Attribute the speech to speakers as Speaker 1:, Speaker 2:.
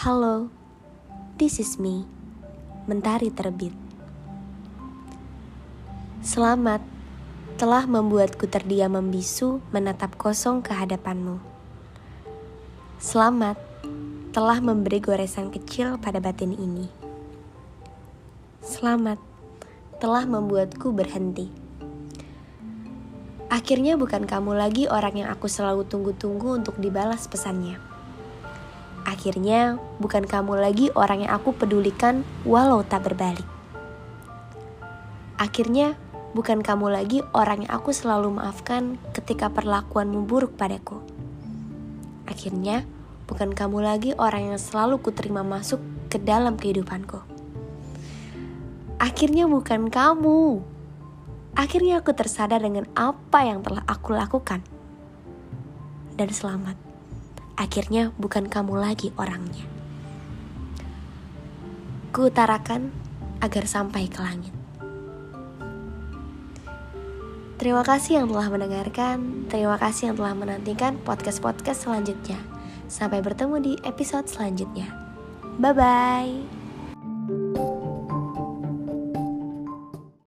Speaker 1: Halo, this is me, Mentari Terbit. Selamat telah membuatku terdiam membisu menatap kosong ke hadapanmu. Selamat telah memberi goresan kecil pada batin ini. Selamat telah membuatku berhenti. Akhirnya bukan kamu lagi orang yang aku selalu tunggu-tunggu untuk dibalas pesannya. Akhirnya, bukan kamu lagi orang yang aku pedulikan walau tak berbalik. Akhirnya, bukan kamu lagi orang yang aku selalu maafkan ketika perlakuanmu buruk padaku. Akhirnya, bukan kamu lagi orang yang selalu kuterima masuk ke dalam kehidupanku. Akhirnya bukan kamu. Akhirnya aku tersadar dengan apa yang telah aku lakukan. Dan selamat akhirnya bukan kamu lagi orangnya. Kuutarakan agar sampai ke langit. Terima kasih yang telah mendengarkan, terima kasih yang telah menantikan podcast-podcast selanjutnya. Sampai bertemu di episode selanjutnya. Bye bye.